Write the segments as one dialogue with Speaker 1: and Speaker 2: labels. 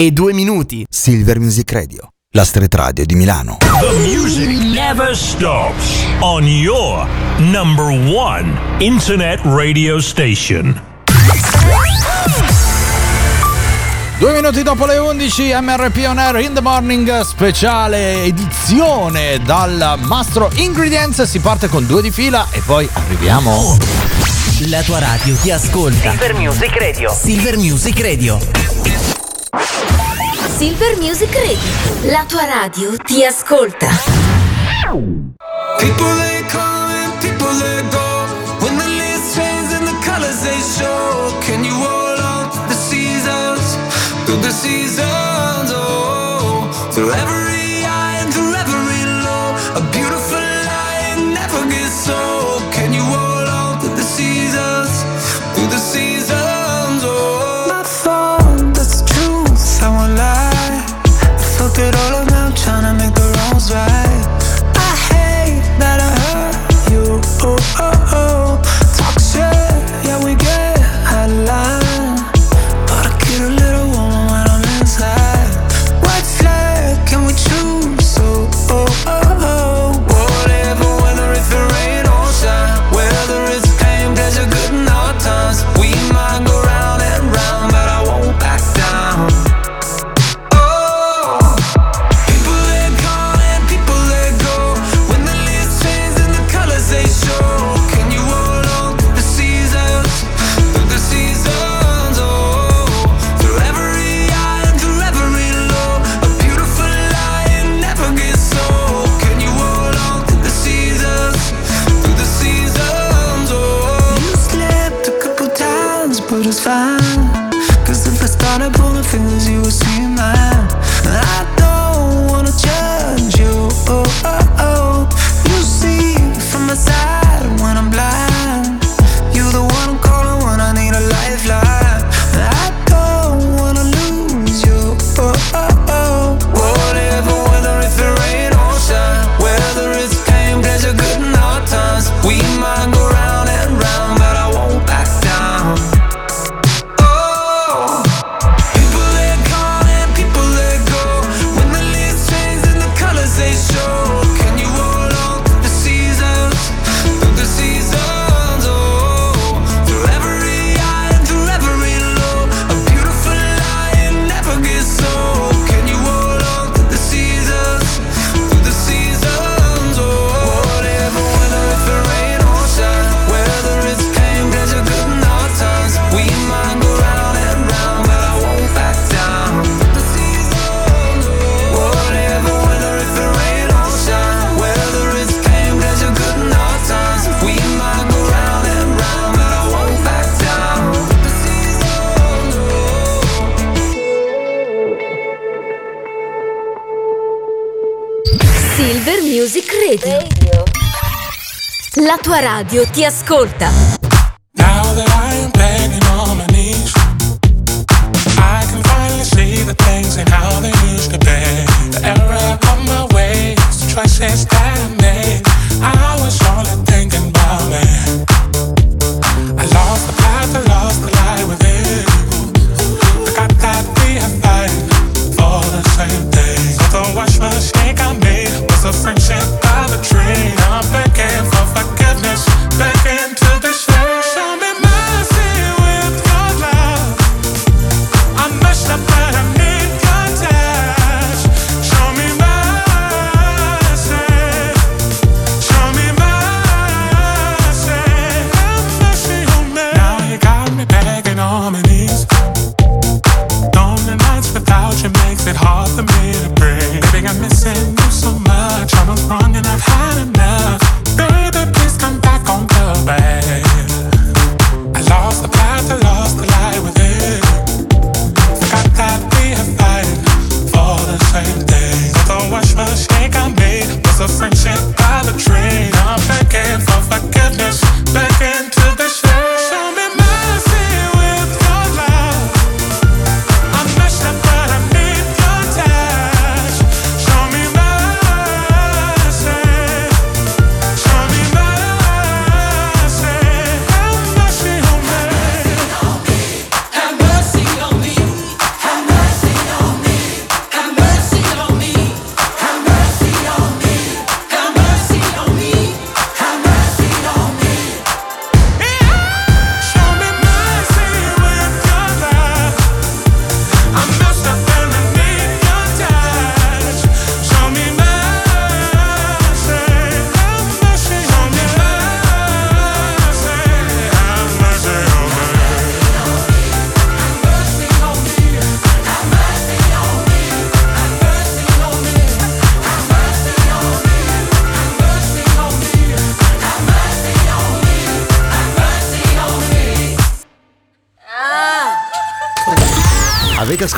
Speaker 1: e due minuti.
Speaker 2: Silver Music Radio, la street radio di Milano.
Speaker 3: The music never stops on your number one internet radio station.
Speaker 4: Due minuti dopo le 11, MRP On Air in the Morning, speciale edizione dal Mastro Ingredients. Si parte con due di fila e poi arriviamo.
Speaker 1: La tua radio ti ascolta.
Speaker 5: Silver Music Radio.
Speaker 1: Silver Music Radio.
Speaker 6: Silver Music Radio, la tua radio ti ascolta.
Speaker 7: People they come and people they go. When the list change and the colors they show. Can you hold on the seasons? Through the seasons.
Speaker 6: radio ti ascolta.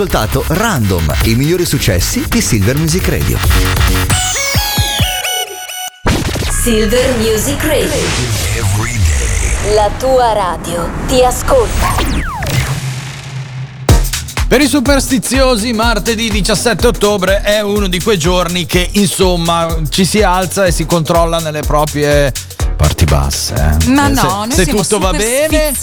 Speaker 2: Ascoltato Random, i migliori successi di Silver Music Radio.
Speaker 6: Silver Music Radio. La tua radio ti ascolta.
Speaker 4: Per i superstiziosi, martedì 17 ottobre è uno di quei giorni che insomma ci si alza e si controlla nelle proprie parti basse. eh.
Speaker 5: Ma
Speaker 4: Se-
Speaker 5: no, noi
Speaker 4: se
Speaker 5: siamo
Speaker 4: tutto va bene,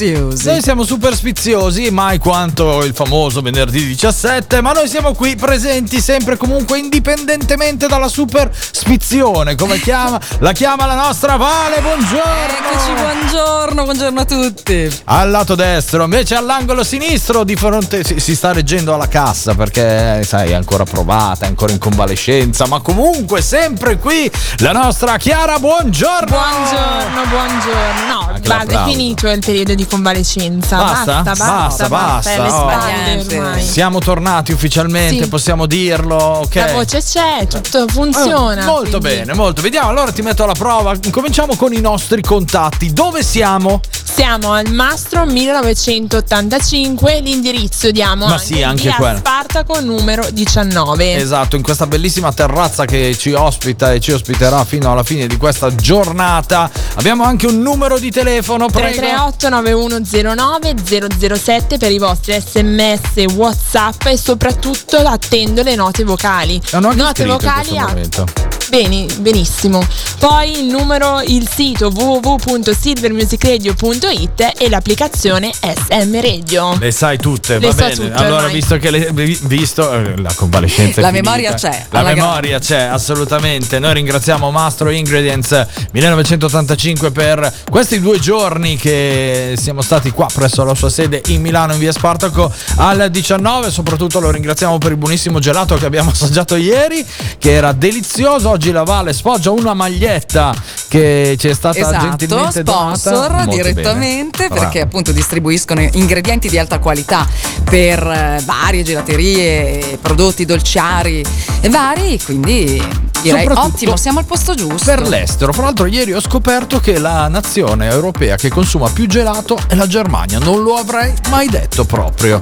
Speaker 4: noi siamo super sfiziosi, mai quanto il famoso venerdì 17, ma noi siamo qui presenti sempre comunque indipendentemente dalla super sfizione, come chiama, la chiama la nostra Vale, buongiorno!
Speaker 5: Eccoci, buongiorno, buongiorno a tutti.
Speaker 4: Al lato destro, invece all'angolo sinistro di fronte si, si sta reggendo alla cassa perché sai è ancora provata, è ancora in convalescenza, ma comunque sempre qui la nostra Chiara, buongiorno!
Speaker 8: Buongiorno, buongiorno. No,
Speaker 4: Anche
Speaker 8: basta, è finito il periodo di convalescenza.
Speaker 4: Basta?
Speaker 8: Basta, basta,
Speaker 4: Basta, basta. Oh.
Speaker 8: ormai.
Speaker 4: Siamo tornati ufficialmente,
Speaker 8: Sì.
Speaker 4: possiamo dirlo, ok?
Speaker 8: La voce c'è, tutto funziona.
Speaker 4: Ah, molto
Speaker 8: quindi
Speaker 4: bene, molto. Vediamo, allora ti metto alla prova. Cominciamo con i nostri contatti. Dove siamo?
Speaker 8: Siamo al Mastro 1985, l'indirizzo diamo
Speaker 4: Ma
Speaker 8: anche,
Speaker 4: sì, anche quello.
Speaker 8: Spartaco numero 19.
Speaker 4: Esatto, in questa bellissima terrazza che ci ospita e ci ospiterà fino alla fine di questa giornata. Abbiamo anche un numero di telefono, prego.
Speaker 8: 338 9109 007 per i vostri sms, whatsapp e soprattutto attendo le note vocali. Note
Speaker 4: scritto
Speaker 8: vocali a. Bene, benissimo. Poi il numero, il sito www.silvermusicradio.it e l'applicazione SM Radio.
Speaker 4: Le sai tutte,
Speaker 8: Le
Speaker 4: va bene.
Speaker 8: tutte
Speaker 4: allora,
Speaker 8: ormai.
Speaker 4: visto che le, vi- visto eh, la convalescenza è
Speaker 5: La
Speaker 4: finita.
Speaker 5: memoria c'è,
Speaker 4: La memoria c'è, assolutamente. Noi ringraziamo Mastro Ingredients 1985 per questi due giorni che siamo stati qua presso la sua sede in Milano in via Spartaco al 19. Soprattutto lo ringraziamo per il buonissimo gelato che abbiamo assaggiato ieri, che era delizioso. Oggi la Vale sfoggia una maglietta che ci è stata
Speaker 5: Esatto,
Speaker 4: gentilmente donata.
Speaker 5: sponsor
Speaker 4: Molto
Speaker 5: direttamente
Speaker 4: bene.
Speaker 5: perché appunto distribuiscono ingredienti di alta qualità per eh, varie gelaterie, prodotti dolciari e vari, quindi direi ottimo, siamo al posto giusto.
Speaker 4: per l'estero. Fra l'altro, ieri ho scoperto che la nazione europea che consuma più gelato è la Germania. Non lo avrei mai detto proprio.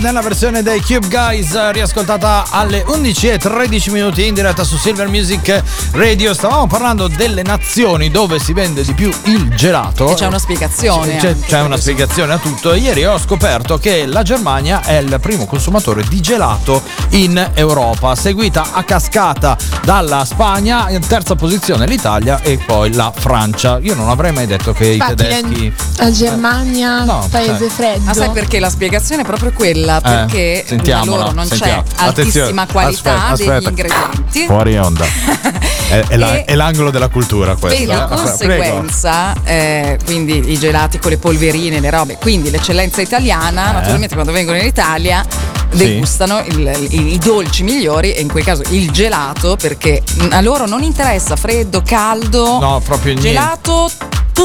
Speaker 4: Nella versione dei Cube Guys eh, riascoltata alle 11 e 13 minuti in diretta su Silver Music Radio. Stavamo parlando delle nazioni dove si vende di più il gelato.
Speaker 5: E c'è una spiegazione.
Speaker 4: C'è, c'è una spiegazione a tutto. Ieri ho scoperto che la Germania è il primo consumatore di gelato in Europa, seguita a cascata dalla Spagna, in terza posizione l'Italia e poi la Francia. Io non avrei mai detto che i
Speaker 8: Infatti,
Speaker 4: tedeschi.
Speaker 8: la, Germania,
Speaker 4: No,
Speaker 8: paese
Speaker 4: cioè-
Speaker 8: freddo.
Speaker 5: Ma sai perché la spiegazione è proprio quella? Perché da
Speaker 4: sentiamola,
Speaker 5: loro non
Speaker 4: sentiamo.
Speaker 5: c'è altissima qualità
Speaker 4: aspetta,
Speaker 5: degli
Speaker 4: aspetta.
Speaker 5: ingredienti.
Speaker 4: Fuori onda. È, è la- è l'angolo della cultura questo.
Speaker 5: E di
Speaker 4: eh.
Speaker 5: Conseguenza, eh, quindi i gelati con le polverine, le robe, quindi l'eccellenza italiana,
Speaker 4: Eh.
Speaker 5: naturalmente quando vengono in Italia degustano il- i, i dolci migliori e in quel caso il gelato perché a loro non interessa freddo, caldo,
Speaker 4: No, proprio niente.
Speaker 5: gelato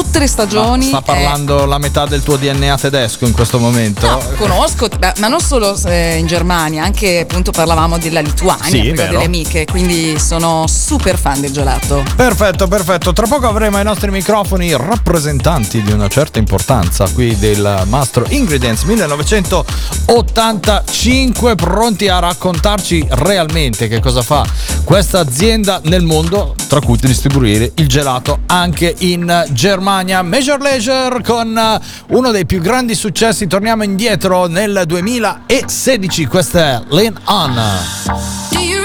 Speaker 5: tutte le stagioni.
Speaker 4: Sta
Speaker 5: è-
Speaker 4: parlando la metà del tuo DNA tedesco in questo momento.
Speaker 5: No, conosco, ma ma non solo eh, in Germania, anche appunto parlavamo della Lituania,
Speaker 4: Sì,
Speaker 5: delle amiche, quindi sono super fan del gelato.
Speaker 4: Perfetto, perfetto. Tra poco avremo ai nostri microfoni rappresentanti di una certa importanza qui del Mastro Ingredients 1985 pronti a raccontarci realmente che cosa fa questa azienda nel mondo, tra cui distribuire il gelato anche in Germania. Major Leisure con eh, uno dei più grandi successi. Torniamo indietro nel 2016. Questa è
Speaker 9: Lean On.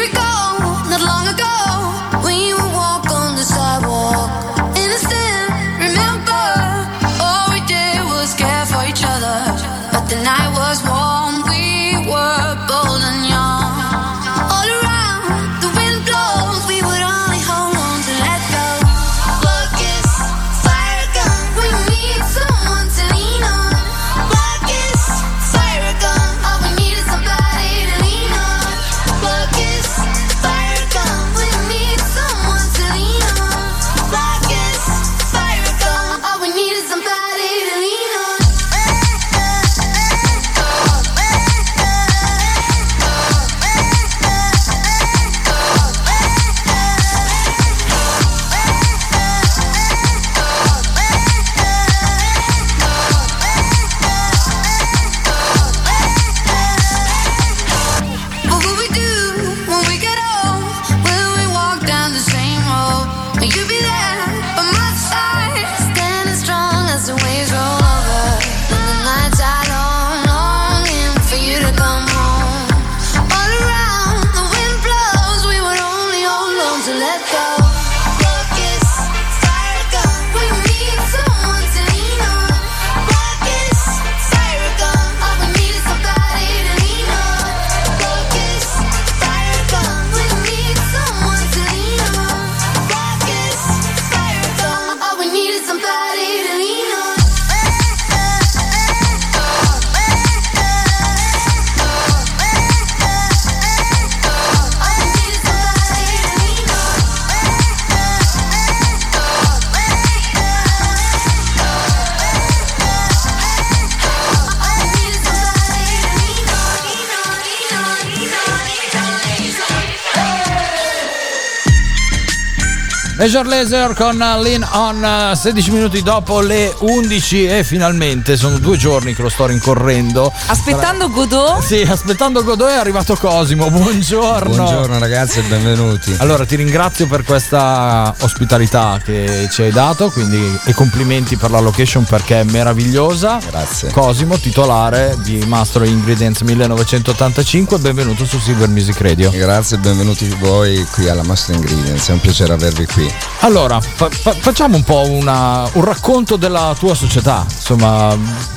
Speaker 4: Major Laser con Lean On eh, 16 minuti dopo le 11 e finalmente sono due giorni che lo sto rincorrendo.
Speaker 5: Aspettando Godot?
Speaker 4: Sì, aspettando Godot è arrivato Cosimo. Buongiorno.
Speaker 10: Buongiorno ragazzi e benvenuti.
Speaker 4: Allora ti ringrazio per questa ospitalità che ci hai dato quindi, e complimenti per la location perché è meravigliosa.
Speaker 10: Grazie.
Speaker 4: Cosimo, titolare di Mastro Ingredients 1985, benvenuto su Silver Music Radio.
Speaker 10: Grazie e benvenuti voi qui alla Master Ingredients, è un piacere avervi qui.
Speaker 4: Allora, fa- fa- facciamo un po' una- un racconto della tua società. Insomma,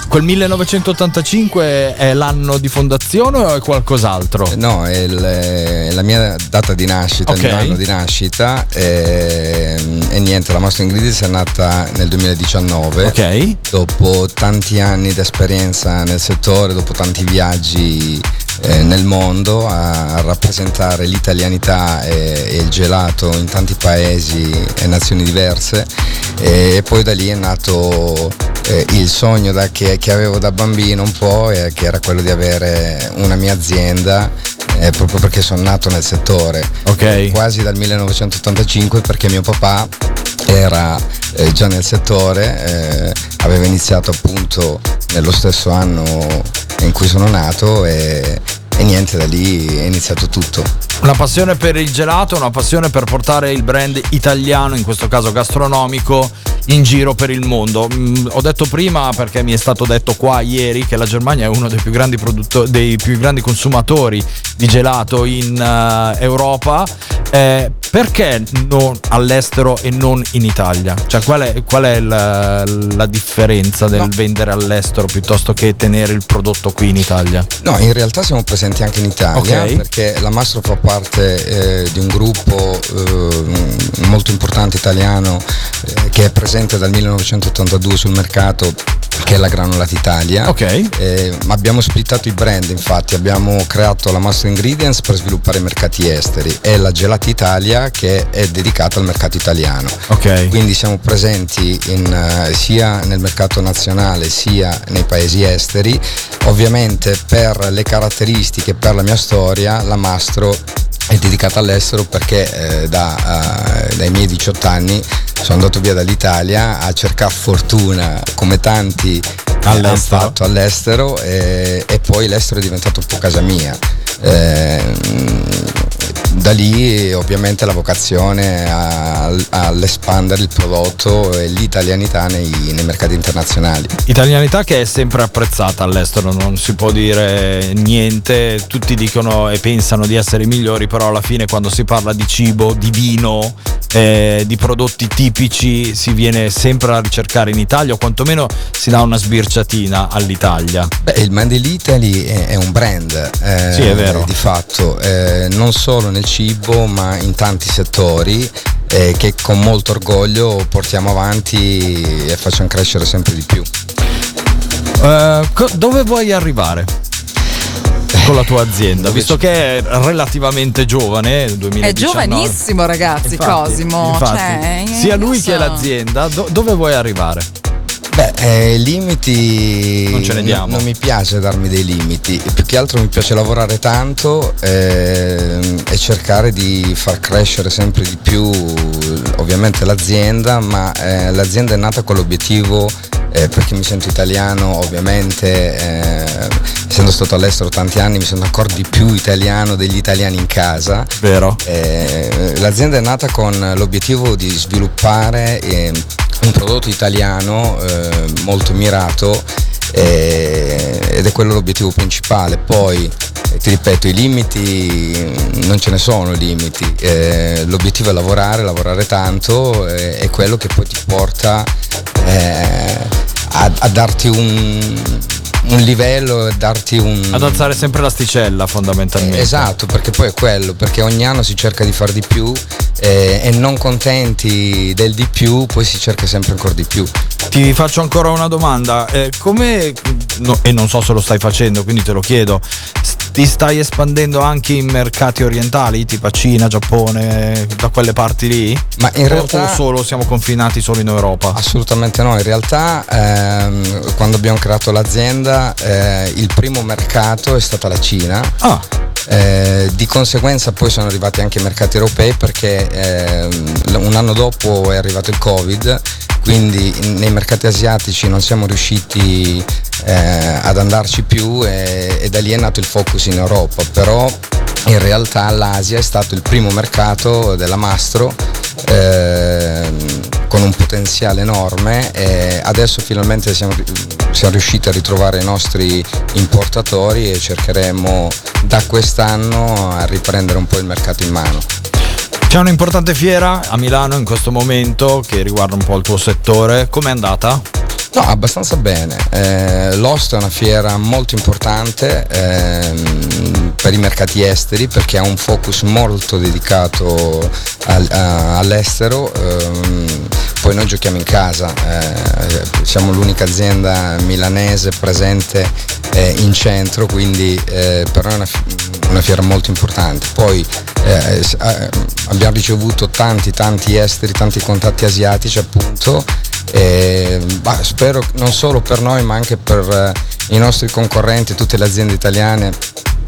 Speaker 4: quel 1985 è l'anno di fondazione o è qualcos'altro?
Speaker 10: No, è, il- è la mia data di nascita,
Speaker 4: Ok.
Speaker 10: il mio anno di nascita e, e niente, la Master Ingredients è nata nel 2019.
Speaker 4: Ok.
Speaker 10: Dopo tanti anni di esperienza nel settore, dopo tanti viaggi eh, nel mondo a, a rappresentare l'italianità e, e il gelato in tanti paesi e nazioni diverse e poi da lì è nato eh, il sogno da- che, che avevo da bambino un po' e che era quello di avere una mia azienda eh, proprio perché sono nato nel settore
Speaker 4: Ok.
Speaker 10: quasi dal 1985 perché mio papà era eh, già nel settore, eh, aveva iniziato appunto nello stesso anno in cui sono nato e, e niente, da lì è iniziato tutto.
Speaker 4: Una passione per il gelato, una passione per portare il brand italiano, in questo caso gastronomico, in giro per il mondo. Mm, ho detto prima, perché mi è stato detto qua ieri, che la Germania è uno dei più grandi, produtto- dei più grandi consumatori di gelato in eh, Europa. Eh, perché non all'estero e non in Italia? Cioè, qual è, qual è la, la differenza del vendere all'estero piuttosto che tenere il prodotto qui in Italia?
Speaker 10: No, in realtà siamo presenti anche in Italia
Speaker 4: Ok.
Speaker 10: perché la Mastro fa parte eh, di un gruppo eh, molto importante italiano eh, che è presente dal 1982 sul mercato che è la Granulata Italia.
Speaker 4: Ok.
Speaker 10: Eh, ma abbiamo splittato i brand, infatti abbiamo creato la Mastro Ingredients per sviluppare i mercati esteri e la Gelati Italia che è dedicata al mercato italiano.
Speaker 4: Ok.
Speaker 10: Quindi siamo presenti in, eh, sia nel mercato nazionale sia nei paesi esteri. Ovviamente per le caratteristiche, per la mia storia, la Mastro è dedicata all'estero perché eh, da, eh, dai miei 18 anni sono andato via dall'Italia a cercare fortuna come tanti eh, hanno
Speaker 4: All'estero.
Speaker 10: fatto all'estero e, e poi l'estero è diventato un po' casa mia. Eh, da lì ovviamente la vocazione all'espandere il prodotto e l'italianità nei, nei mercati internazionali.
Speaker 4: Italianità che è sempre apprezzata all'estero, non si può dire niente, tutti dicono e pensano di essere i migliori, però alla fine quando si parla di cibo, di vino, eh, di prodotti tipici si viene sempre a ricercare in Italia o quantomeno si dà una sbirciatina all'Italia.
Speaker 10: Beh, il Made in Italy è, è un brand, eh,
Speaker 4: Sì, è vero.
Speaker 10: di fatto, eh, non solo nel cibo ma in tanti settori eh, che con molto orgoglio portiamo avanti e facciamo crescere sempre di più.
Speaker 4: Co- dove vuoi arrivare? Con la tua azienda, visto che è relativamente giovane, 2019.
Speaker 5: È giovanissimo, ragazzi,
Speaker 4: Infatti,
Speaker 5: Cosimo.
Speaker 4: infatti,
Speaker 5: cioè,
Speaker 4: sia lui
Speaker 5: so.
Speaker 4: che l'azienda, do- dove vuoi arrivare?
Speaker 10: Beh, eh, limiti
Speaker 4: Non ce ne diamo.
Speaker 10: non mi piace darmi dei limiti, più che altro mi piace lavorare tanto ehm, e cercare di far crescere sempre di più ovviamente l'azienda, ma eh, l'azienda è nata con l'obiettivo eh, perché mi sento italiano, ovviamente eh, essendo stato all'estero tanti anni mi sento ancora di più italiano degli italiani in casa.
Speaker 4: Vero?
Speaker 10: Eh, l'azienda è nata con l'obiettivo di sviluppare eh, un prodotto italiano eh, molto mirato eh, ed è quello l'obiettivo principale. Poi eh, ti ripeto, i limiti non ce ne sono limiti, Eh, l'obiettivo è lavorare, lavorare tanto eh, è quello che poi ti porta eh, a, a darti un, un livello, a darti un...
Speaker 4: Ad alzare sempre l'asticella fondamentalmente.
Speaker 10: Esatto, perché poi è quello, perché ogni anno si cerca di fare di più eh, e non contenti del di più, poi si cerca sempre ancora di più.
Speaker 4: Ti faccio ancora una domanda, eh, come, no, e non so se lo stai facendo, quindi te lo chiedo, ti stai espandendo anche in mercati orientali, tipo Cina, Giappone, da quelle parti lì?
Speaker 10: Ma in realtà-
Speaker 4: O solo siamo confinati solo in Europa?
Speaker 10: Assolutamente no, in realtà ehm, quando abbiamo creato l'azienda eh, il primo mercato è stata la Cina.
Speaker 4: Ah.
Speaker 10: Eh, di conseguenza poi sono arrivati anche i mercati europei perché ehm, un anno dopo è arrivato il Covid, quindi in- nei mercati asiatici non siamo riusciti eh, ad andarci più e, e da lì è nato il focus in Europa, però in realtà l'Asia è stato il primo mercato della Mastro ehm, con un potenziale enorme e adesso finalmente siamo, siamo riusciti a ritrovare i nostri importatori e cercheremo da quest'anno a riprendere un po' il mercato in mano.
Speaker 4: C'è un'importante fiera a Milano in questo momento che riguarda un po' il tuo settore, com'è andata?
Speaker 10: No, abbastanza bene. Eh, L'Ost è una fiera molto importante ehm, per i mercati esteri perché ha un focus molto dedicato al- a- all'estero. ehm, poi noi giochiamo in casa, eh, siamo l'unica azienda milanese presente eh, in centro, quindi eh, per noi è una, una fiera molto importante. Poi eh, abbiamo ricevuto tanti tanti esteri, tanti contatti asiatici appunto e, bah, spero non solo per noi ma anche per eh, i nostri concorrenti, tutte le aziende italiane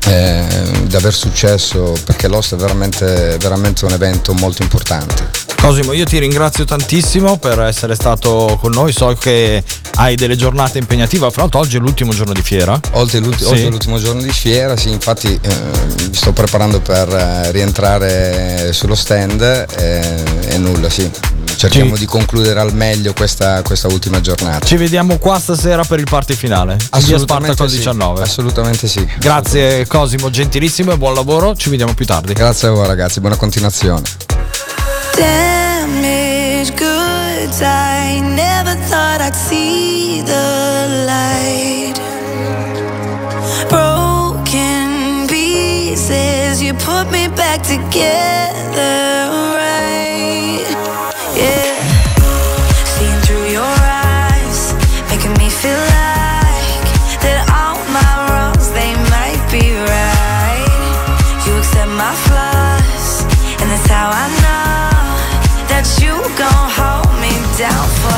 Speaker 10: eh, di aver successo perché l'Ost è veramente, veramente un evento molto importante.
Speaker 4: Cosimo, io ti ringrazio tantissimo per essere stato con noi. So che hai delle giornate impegnative. Fra l'altro, oggi è l'ultimo giorno di fiera.
Speaker 10: Oltre, l'ulti-
Speaker 4: Sì.
Speaker 10: oltre l'ultimo giorno di fiera, sì, infatti eh, mi sto preparando per eh, rientrare sullo stand eh, e nulla, sì. Cerchiamo
Speaker 4: Ci-
Speaker 10: di concludere al meglio questa, questa ultima giornata.
Speaker 4: Ci vediamo qua stasera per il party finale. In via
Speaker 10: sì,
Speaker 4: 19.
Speaker 10: Assolutamente sì.
Speaker 4: Grazie Cosimo, gentilissimo e buon lavoro. Ci vediamo più tardi.
Speaker 10: Grazie a voi ragazzi, buona continuazione.
Speaker 11: You put me back together, hold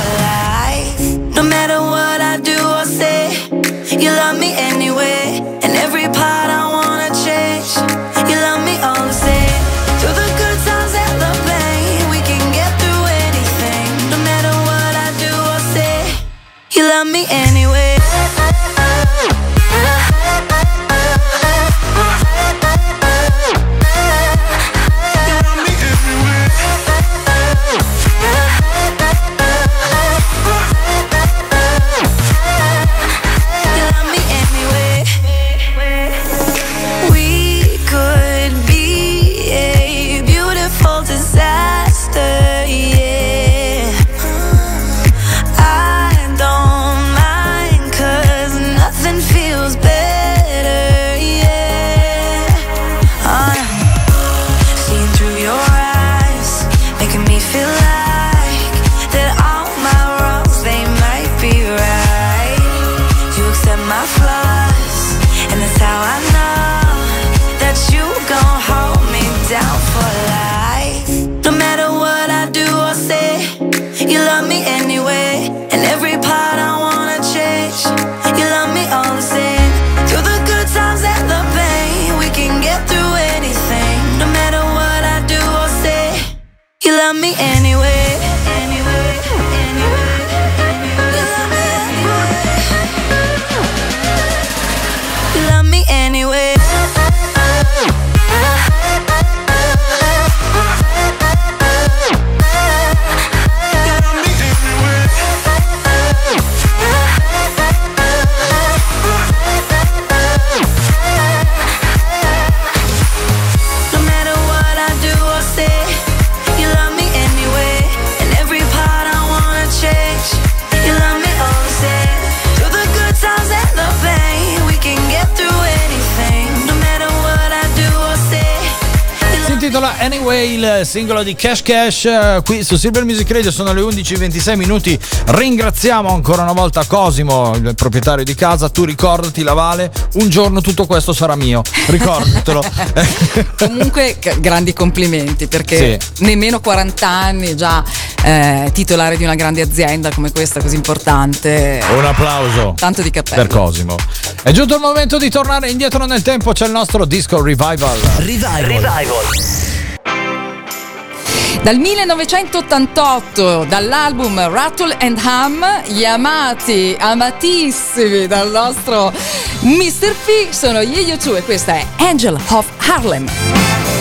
Speaker 4: Intitola Anyway, il singolo di Cash Cash eh, qui su Silver Music Radio sono le 11:26 minuti. Ringraziamo ancora una volta Cosimo, il proprietario di casa. Tu ricordati la Vale, un giorno tutto questo sarà mio. Ricordatelo.
Speaker 5: Comunque grandi complimenti perché
Speaker 4: Sì.
Speaker 5: nemmeno 40 anni già eh, titolare di una grande azienda come questa così importante.
Speaker 4: un applauso.
Speaker 5: Tanto di cappello.
Speaker 4: Per Cosimo. È giunto il momento di tornare indietro nel tempo, c'è il nostro disco revival.
Speaker 1: Revival.
Speaker 5: Dal 1988, dall'album Rattle and Hum, gli amati, amatissimi dal nostro Mr. P sono gli U2 e questa è Angel of Harlem.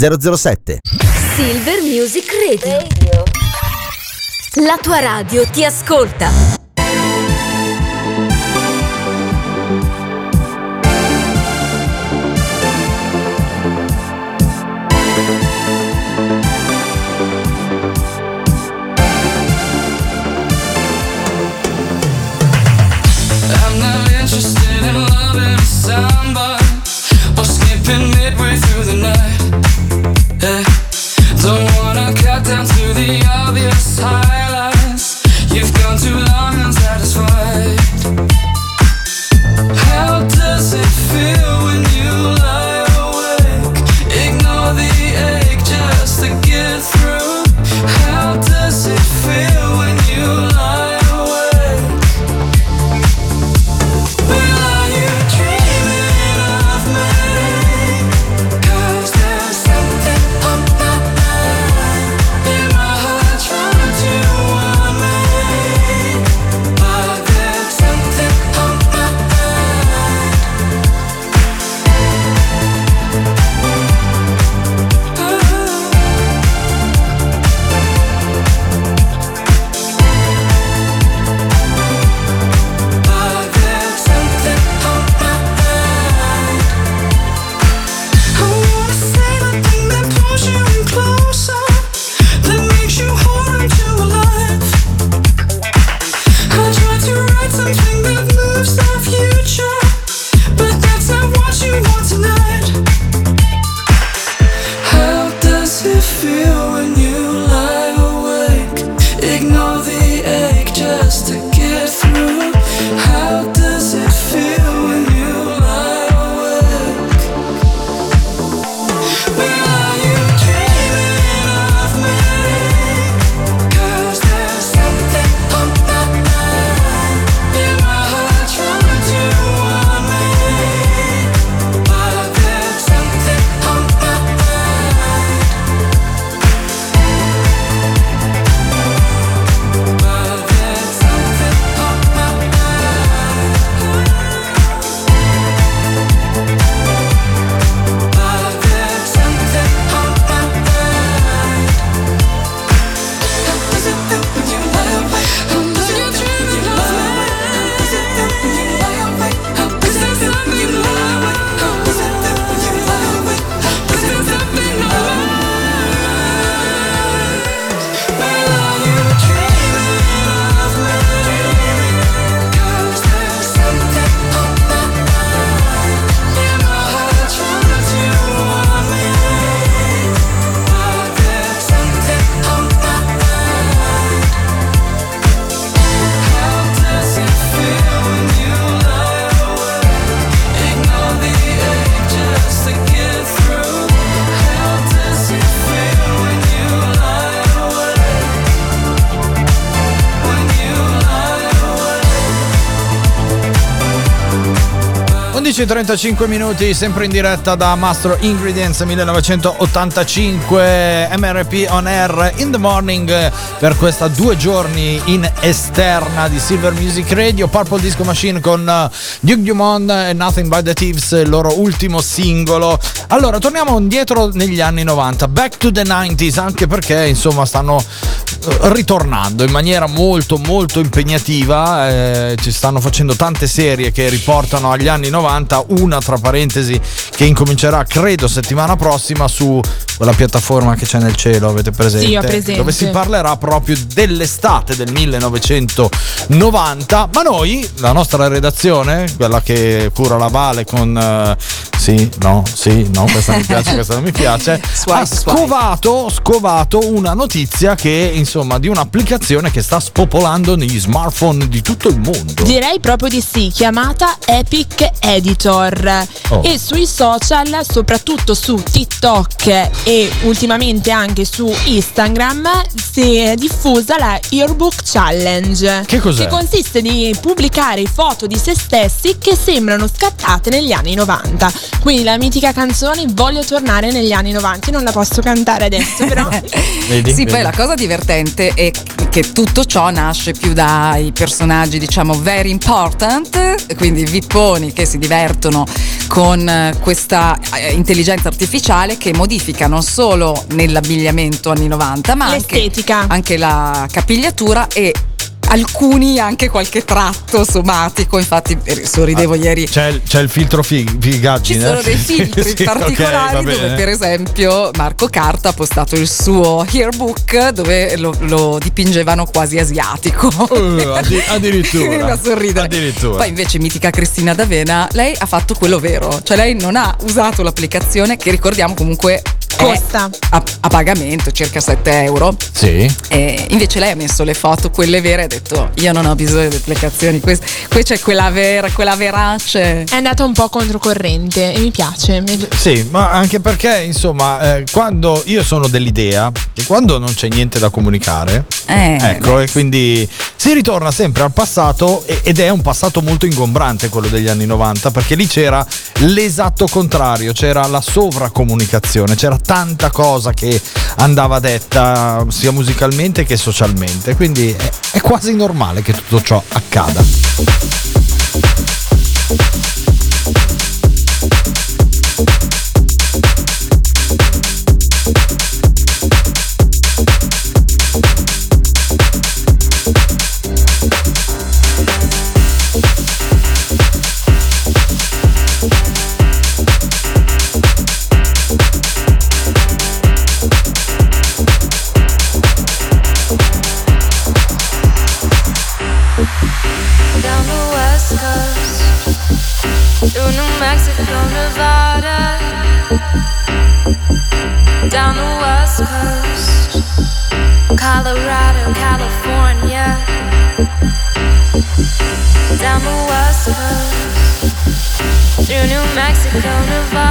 Speaker 2: 007.
Speaker 6: Silver Music Radio. La tua radio ti ascolta.
Speaker 4: 11.35 minuti, sempre in diretta da Mastro Ingredients 1985 MRP on air in the morning per questa due giorni in esterna di Silver Music Radio, Purple Disco Machine con eh, Duke Dumont e Nothing But The Thieves, il loro ultimo singolo. Allora, torniamo indietro negli anni 90, back to the 90s, anche perché insomma stanno ritornando in maniera molto molto impegnativa, eh, ci stanno facendo tante serie che riportano agli anni 90, una tra parentesi che incomincerà credo settimana prossima su quella piattaforma che c'è nel cielo, avete presente?
Speaker 8: Sì, presente.
Speaker 4: Dove si parlerà proprio dell'estate del 1990, ma noi, la nostra redazione, quella che cura la Vale con eh, sì, no, sì, no, questa mi piace, questa non mi piace,
Speaker 5: Swipe,
Speaker 4: ha scovato, scovato una notizia che insomma di un'applicazione che sta spopolando negli smartphone di tutto il mondo.
Speaker 8: Direi proprio di sì, chiamata Epic Editor.
Speaker 4: Oh.
Speaker 8: E sui social, soprattutto su TikTok e ultimamente anche su Instagram, si è diffusa la Yearbook Challenge.
Speaker 4: Che cos'è?
Speaker 8: Che consiste di pubblicare foto di se stessi che sembrano scattate negli anni 90. Quindi la mitica canzone Voglio tornare negli anni 90. Io non la posso cantare adesso, però.
Speaker 4: Vedi?
Speaker 5: Sì,
Speaker 4: Vedi?
Speaker 5: poi la cosa divertente è che tutto ciò nasce più dai personaggi, diciamo, very important, quindi vipponi che si divertono con eh, questa eh, intelligenza artificiale che modifica non solo nell'abbigliamento anni 90, ma anche, anche la capigliatura e alcuni anche qualche tratto somatico. Infatti, eh, sorridevo ieri.
Speaker 4: C'è, il- c'è il filtro fig-
Speaker 5: Ci
Speaker 4: figaggine.
Speaker 5: sono dei filtri
Speaker 4: Sì,
Speaker 5: particolari
Speaker 4: va
Speaker 5: dove per esempio Marco Carta ha postato il suo yearbook dove lo, lo dipingevano quasi asiatico.
Speaker 4: Uh, addi- addirittura.
Speaker 5: da sorridere.
Speaker 4: Addirittura.
Speaker 5: Poi invece mitica Cristina D'Avena, lei ha fatto quello vero, cioè lei non ha usato l'applicazione che ricordiamo comunque
Speaker 8: Costa.
Speaker 5: a, a pagamento, circa 7 euro.
Speaker 4: Sì.
Speaker 5: E invece lei ha messo le foto, quelle vere, e ha detto io non ho bisogno di applicazioni, quest- qui c'è quella vera, quella verace.
Speaker 8: È andata un po' controcorrente e mi piace. mi-
Speaker 4: Sì, ma anche perché, insomma, eh, quando io sono dell'idea che quando non c'è niente da comunicare,
Speaker 5: Eh,
Speaker 4: ecco, e quindi si ritorna sempre al passato e- ed è un passato molto ingombrante quello degli anni 90, perché lì c'era l'esatto contrario, c'era la sovracomunicazione, c'era tanta cosa che andava detta sia musicalmente che socialmente, quindi è, è quasi normale che tutto ciò accada.
Speaker 12: Mexico, Nevada,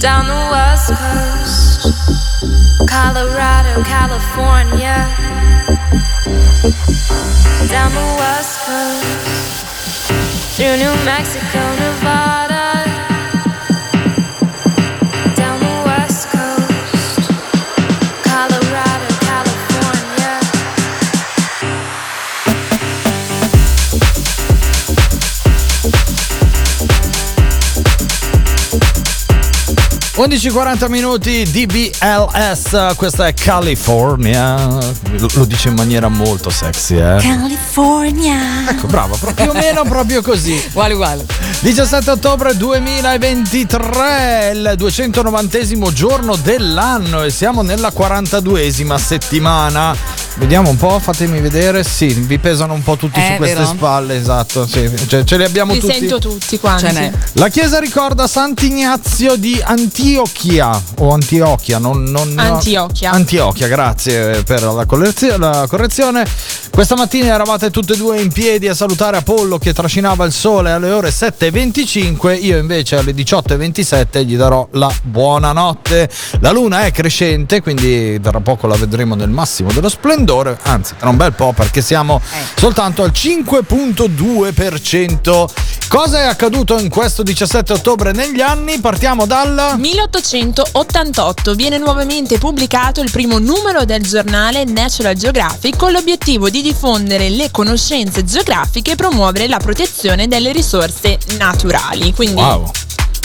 Speaker 12: Down the west coast, Colorado, California. Down the west coast, through New Mexico, Nevada.
Speaker 4: 11.40 minuti DBLS, questa è California. Lo, lo dice in maniera molto sexy, eh.
Speaker 5: California.
Speaker 4: Ecco, bravo, più o meno proprio così.
Speaker 5: Uguale, uguale.
Speaker 4: 17 ottobre 2023, il 290 giorno dell'anno e siamo nella 42esima settimana. Vediamo un po', fatemi vedere. Sì, vi pesano un po' tutti
Speaker 5: Eh,
Speaker 4: su queste
Speaker 5: vero?
Speaker 4: spalle, esatto. Sì, cioè, ce li abbiamo
Speaker 8: Li
Speaker 4: tutti.
Speaker 8: sento tutti quanti.
Speaker 5: Ce n'è.
Speaker 4: La chiesa ricorda Sant'Ignazio di Antiochia o Antiochia, non, non-
Speaker 8: Antiochia.
Speaker 4: Antiochia, grazie per la, collezio- la correzione. Questa mattina eravate tutte e due in piedi a salutare Apollo che trascinava il sole alle ore 7.25, io invece alle 18.27 gli darò la buonanotte. La luna è crescente, quindi tra poco la vedremo nel massimo dello splendore, anzi tra un bel po' perché siamo soltanto al 5.2%. Cosa è accaduto in questo 17 ottobre negli anni? Partiamo dal...
Speaker 8: 1888 viene nuovamente pubblicato il primo numero del giornale National Geographic con l'obiettivo di diffondere le conoscenze geografiche e promuovere la protezione delle risorse naturali. Quindi
Speaker 4: Wow.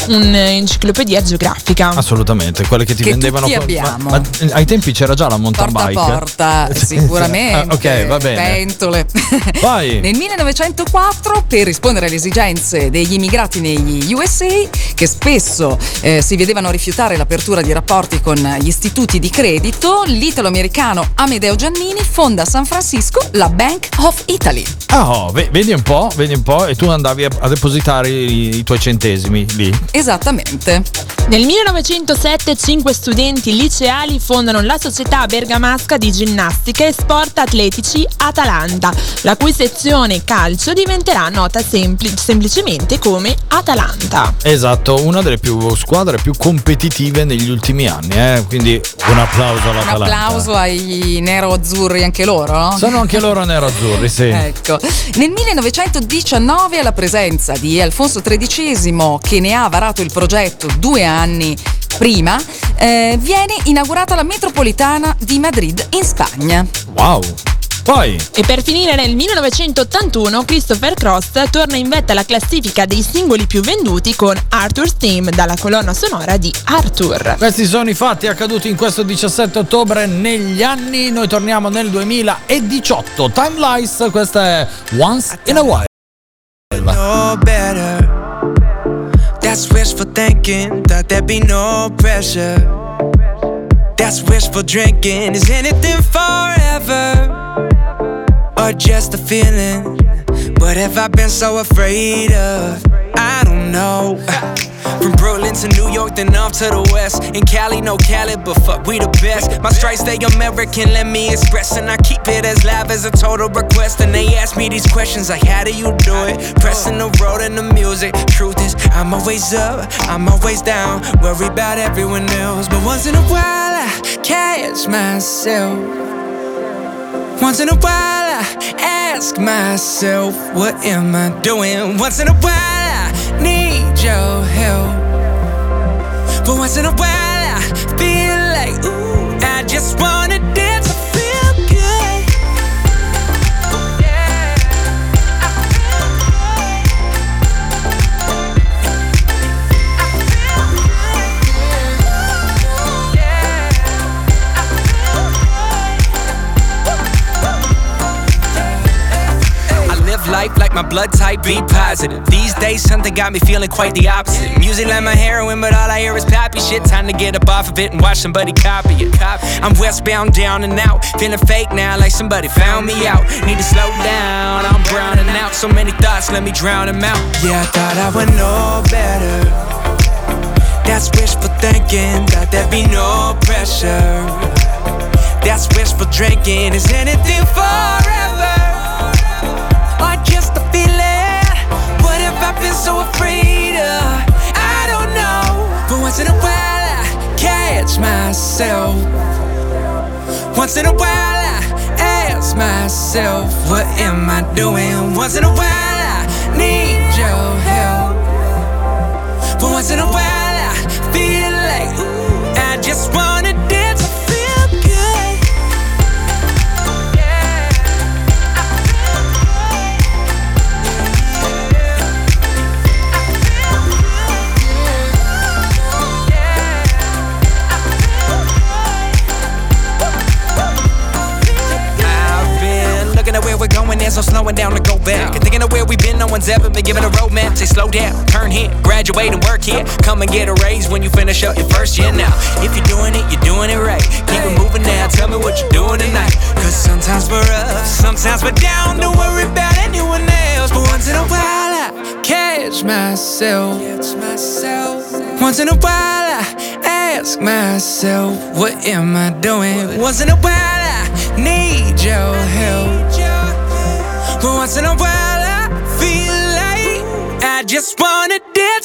Speaker 8: Un'enciclopedia geografica.
Speaker 4: Assolutamente, quelle che ti
Speaker 5: Che
Speaker 4: vendevano
Speaker 5: tutti.
Speaker 4: Ma, ma ai tempi c'era già la mountain
Speaker 5: Porta
Speaker 4: bike.
Speaker 5: porta, sicuramente.
Speaker 4: Ah, ok, va bene.
Speaker 5: Pentole.
Speaker 4: Vai.
Speaker 5: Nel 1904, per rispondere alle esigenze degli immigrati negli USA, che spesso eh, si vedevano rifiutare l'apertura di rapporti con gli istituti di credito, l'italo-americano Amedeo Giannini fonda a San Francisco la Bank of Italy.
Speaker 4: Ah, oh, ve- vedi un po', vedi un po', e tu andavi a, a depositare i, i tuoi centesimi lì.
Speaker 5: Esattamente.
Speaker 8: Nel 1907 cinque studenti liceali fondano la società bergamasca di ginnastica e sport atletici Atalanta, la cui sezione calcio diventerà nota sempli- semplicemente come Atalanta.
Speaker 4: Esatto, una delle più squadre più competitive negli ultimi anni, eh? quindi un applauso
Speaker 5: Un
Speaker 4: all'Atalanta.
Speaker 5: applauso ai nero-azzurri anche loro, no?
Speaker 4: Sono anche loro nero-azzurri, sì.
Speaker 5: Ecco, nel 1919 alla presenza di Alfonso XIII che ne ha varato il progetto due anni prima, eh, viene inaugurata la metropolitana di Madrid in Spagna.
Speaker 4: Wow. Poi,
Speaker 8: E per finire nel 1981 Christopher Cross torna in vetta alla classifica dei singoli più venduti con Arthur's Theme dalla colonna sonora di Arthur.
Speaker 4: questi sono i fatti accaduti in questo 17 ottobre negli anni. Noi torniamo nel 2018. Timelines, questa è Once in a While.
Speaker 13: know better. That's wishful thinking, thought there'd be no pressure. That's wishful drinking, is anything forever? Or just a feeling? What have I been so afraid of? I don't know. From Brooklyn to New York, then off to the west. In Cali, no Cali, but fuck, we the best. My stripes, they American, let me express. And I keep it as live as a total request. And they ask me these questions like, how do you do it? Pressing the road and the music. Truth I'm always up, I'm always down. Worry about everyone else. But once in a while, I catch myself. Once in a while, I ask myself, what am I doing? Once in a while, I need your help. But once in a while, I feel like, ooh, I just wanna dance. Life like my blood type be positive. These days, something got me feeling quite the opposite. Music like my heroin, but all I hear is poppy shit. Time to get up off of it and watch somebody copy it. I'm westbound, down and out. Feeling fake now, like somebody found me out. Need to slow down, I'm browning out. So many thoughts, let me drown them out. Yeah, I thought I would know better. That's wishful thinking, thought there'd be no pressure. That's wishful drinking, is anything forever? Once in a while, I ask myself, what am I doing? Once in a while, I need your help. But once in a while, I feel like, ooh, I just wanna dance. There's no slowing down to go back. And thinking of where we've been, no one's ever been given a roadmap. Say slow down, turn here, graduate and work here. Come and get a raise when you finish up your first year now. If you're doing it, you're doing it right. Keep it moving now, tell me what you're doing tonight. Cause sometimes we're up, sometimes we're down. Don't worry about anyone else. But once in a while, I catch myself. Once in a while, I ask myself, what am I doing? Once in a while, I need your help. But once in a while, I feel like I just wanna dance.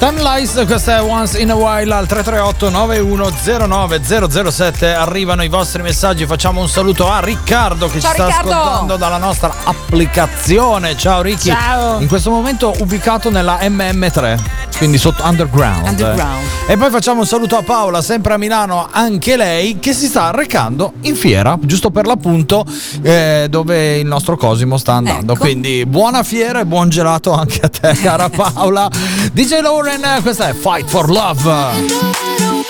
Speaker 4: Time Lies, questa è Once in a While al 338 9109 007 arrivano i vostri messaggi, facciamo un saluto a Riccardo che
Speaker 5: Ciao,
Speaker 4: ci sta
Speaker 5: Riccardo!
Speaker 4: ascoltando dalla nostra applicazione. Ciao Ricky.
Speaker 8: Ciao.
Speaker 4: In questo momento ubicato nella MM3, quindi sotto underground.
Speaker 5: Underground.
Speaker 4: E poi facciamo un saluto a Paola, sempre a Milano, anche lei, che si sta recando in fiera, giusto per l'appunto, eh, dove il nostro Cosimo sta andando.
Speaker 5: Ecco.
Speaker 4: Quindi buona fiera e buon gelato anche a te, cara Paola. DJ Lauren, questa è Fight for Love.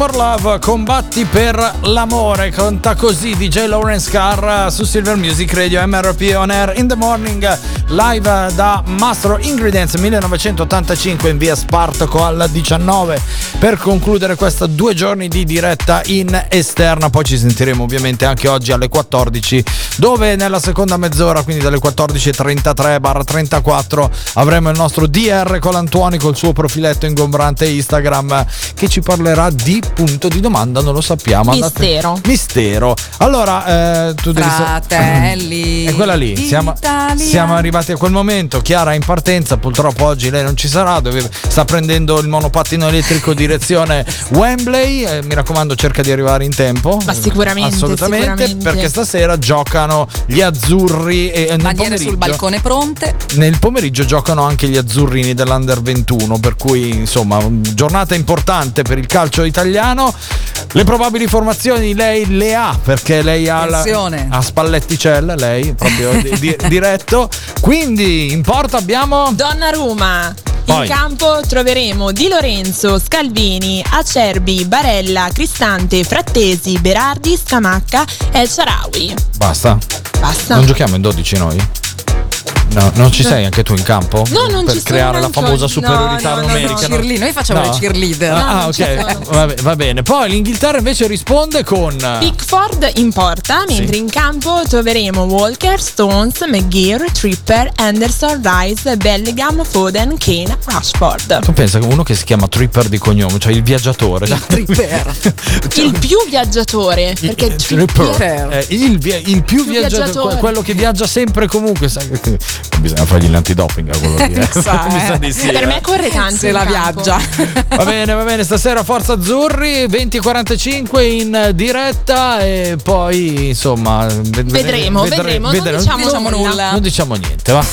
Speaker 4: For Love, combatti per l'amore, conta così DJ Lawrence Carr su Silver Music Radio MRP On Air in the Morning, live da Mastro Ingredients 1985 in via Spartaco alla 19 per concludere questa due giorni di diretta in esterna, poi ci sentiremo ovviamente anche oggi alle 14 dove nella seconda mezz'ora, quindi dalle 14.33 barra 34 avremo il nostro DR con l'Antuoni col suo profiletto ingombrante Instagram che ci parlerà di punto di domanda, non lo sappiamo. Andate-
Speaker 8: Mistero.
Speaker 4: Mistero. Allora, eh, tu devi sa-
Speaker 5: Fratelli.
Speaker 4: È quella lì, siamo, siamo arrivati a quel momento. Chiara è in partenza, purtroppo oggi lei non ci sarà, dove sta prendendo il monopattino elettrico direzione Wembley. Eh, mi raccomando, cerca di arrivare in tempo.
Speaker 8: Ma sicuramente,
Speaker 4: Assolutamente,
Speaker 8: sicuramente.
Speaker 4: perché stasera giocano gli azzurri e nel
Speaker 5: Bandiere sul balcone pronte.
Speaker 4: nel pomeriggio giocano anche gli azzurrini dell'Under 21, per cui insomma, giornata importante per il calcio italiano. Le probabili formazioni lei le ha perché lei ha, la, ha Spalletticella, lei proprio di- di- diretto. Quindi in porta abbiamo
Speaker 8: Donnarumma.
Speaker 4: Poi.
Speaker 8: In campo troveremo Di Lorenzo, Scalvini, Acerbi, Barella, Cristante, Frattesi, Berardi, Scamacca e El Sharawi.
Speaker 4: Basta.
Speaker 8: Basta.
Speaker 4: Non giochiamo in 12 noi? No, non ci sei anche tu in campo?
Speaker 8: No, non
Speaker 4: per
Speaker 8: ci sono
Speaker 4: creare la
Speaker 8: neanche
Speaker 4: famosa superiorità
Speaker 5: No, no, no,
Speaker 4: numerica.
Speaker 5: no, cheerleader. Noi facciamo le cheerleader.
Speaker 4: Ah,
Speaker 5: No,
Speaker 4: ok.
Speaker 5: sono.
Speaker 4: Va, va bene. Poi l'Inghilterra invece risponde con
Speaker 8: Pickford in porta, mentre in campo troveremo Walker, Stones, McGear, Tripper, Anderson, Rice, Bellingham, Foden, Kane, Rashford.
Speaker 4: Tu pensa che uno che si chiama Tripper di cognome, cioè il viaggiatore.
Speaker 5: Tripper.
Speaker 8: Il più viaggiatore, perché Tripper
Speaker 4: Eh, il, il più,
Speaker 8: Più
Speaker 4: viaggiatore,
Speaker 8: viaggiatore.
Speaker 4: quello che viaggia sempre comunque. Sai bisogna fargli l'antidoping a quello lì. eh.
Speaker 5: Sa,
Speaker 4: Mi sa
Speaker 5: eh.
Speaker 4: di sì,
Speaker 8: per
Speaker 4: eh.
Speaker 8: me corre tanto.
Speaker 5: Se la
Speaker 8: campo.
Speaker 5: viaggia.
Speaker 4: Va bene, va bene, stasera Forza Azzurri 20.45 in diretta e poi insomma ved-
Speaker 8: Vedremo,
Speaker 4: vedre-
Speaker 8: vedremo, non diciamo
Speaker 5: diciamo
Speaker 8: nulla.
Speaker 5: nulla.
Speaker 4: Non diciamo niente, va.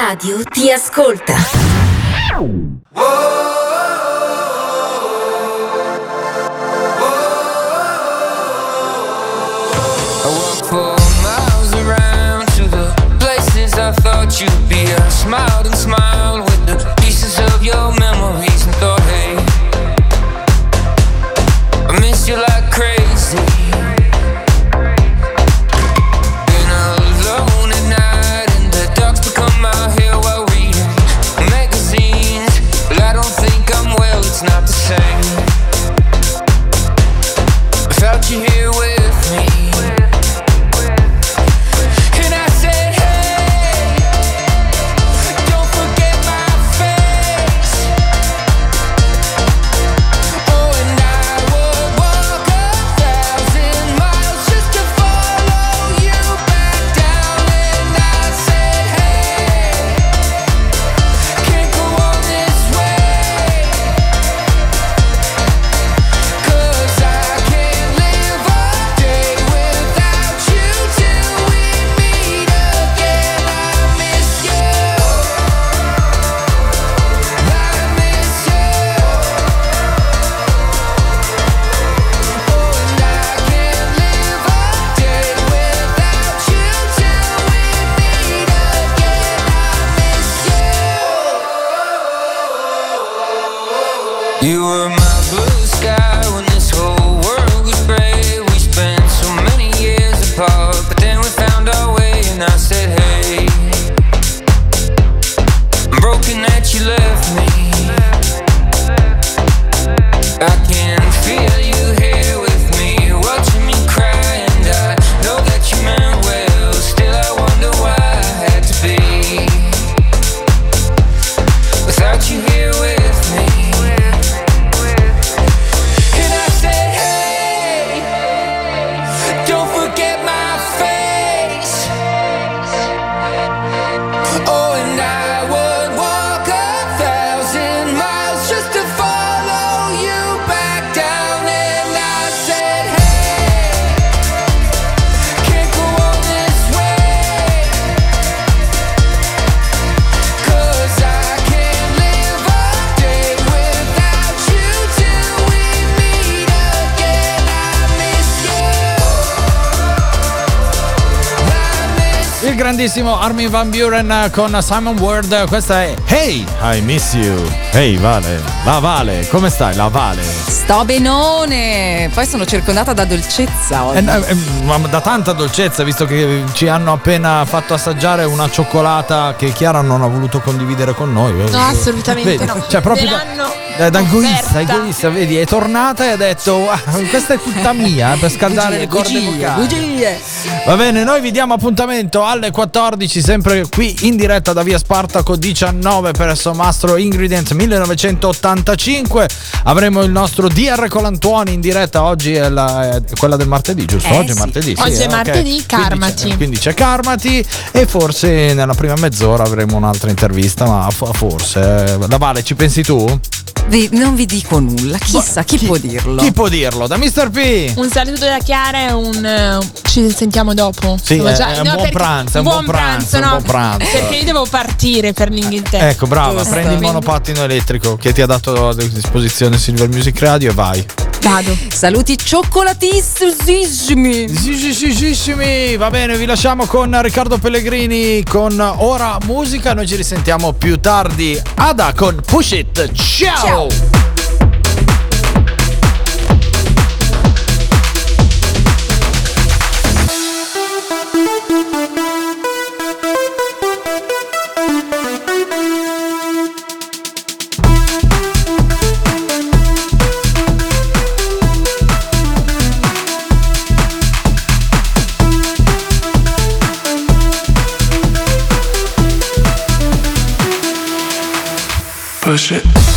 Speaker 6: Radio. Ti ascolta.
Speaker 14: I thought you'd be. I smiled and smiled
Speaker 4: Buren con Simon Ward, questa è Hey, I miss you. Hey Vale, la Vale, come stai? La Vale.
Speaker 5: Sto benone. Poi sono circondata da dolcezza oggi.
Speaker 4: Eh, eh, ma da tanta dolcezza, visto che ci hanno appena fatto assaggiare una cioccolata che Chiara non ha voluto condividere con noi.
Speaker 8: No, assolutamente
Speaker 4: Vedi?
Speaker 8: no.
Speaker 4: Cioè, proprio da- Eh, da egoista, egoista, vedi, è tornata e ha detto "Ah, questa è tutta mia eh, per scaldare le corde
Speaker 5: bugie, bugie.
Speaker 4: Va bene, noi vi diamo appuntamento alle 14, sempre qui in diretta da via Spartaco 19 presso Mastro Ingredients 1985. Avremo il nostro DR Colantuoni in diretta. Oggi è, la- è quella del martedì, giusto?
Speaker 8: Eh,
Speaker 4: oggi è
Speaker 8: sì.
Speaker 4: martedì. sì,
Speaker 8: Oggi è
Speaker 4: eh, ok.
Speaker 8: martedì,
Speaker 4: Quindi
Speaker 8: Carmati.
Speaker 4: c'è- Quindi c'è Carmati e forse nella prima mezz'ora avremo un'altra intervista, ma fo- forse. eh, La Vale, ci pensi tu?
Speaker 5: Vi- non vi dico nulla. Chissà chi, può dirlo.
Speaker 4: Chi può dirlo? Da Mr. P.
Speaker 8: Un saluto da Chiara e un eh, ci sentiamo dopo.
Speaker 4: Sì, è-
Speaker 8: già-
Speaker 4: è un
Speaker 8: no,
Speaker 4: buon pranzo, è un buon pranzo, un
Speaker 8: no,
Speaker 4: buon pranzo.
Speaker 8: Perché io devo partire per l'Inghilterra.
Speaker 4: Ecco, brava,
Speaker 8: Giusto.
Speaker 4: prendi il monopattino elettrico che ti ha dato a disposizione Silver Music Radio e vai.
Speaker 8: Vado.
Speaker 5: Saluti cioccolatissimi.
Speaker 4: Sì, Va bene, vi lasciamo con Riccardo Pellegrini con Ora Musica. Noi ci risentiamo più tardi. Ada con Push It. Ciao.
Speaker 15: Push it.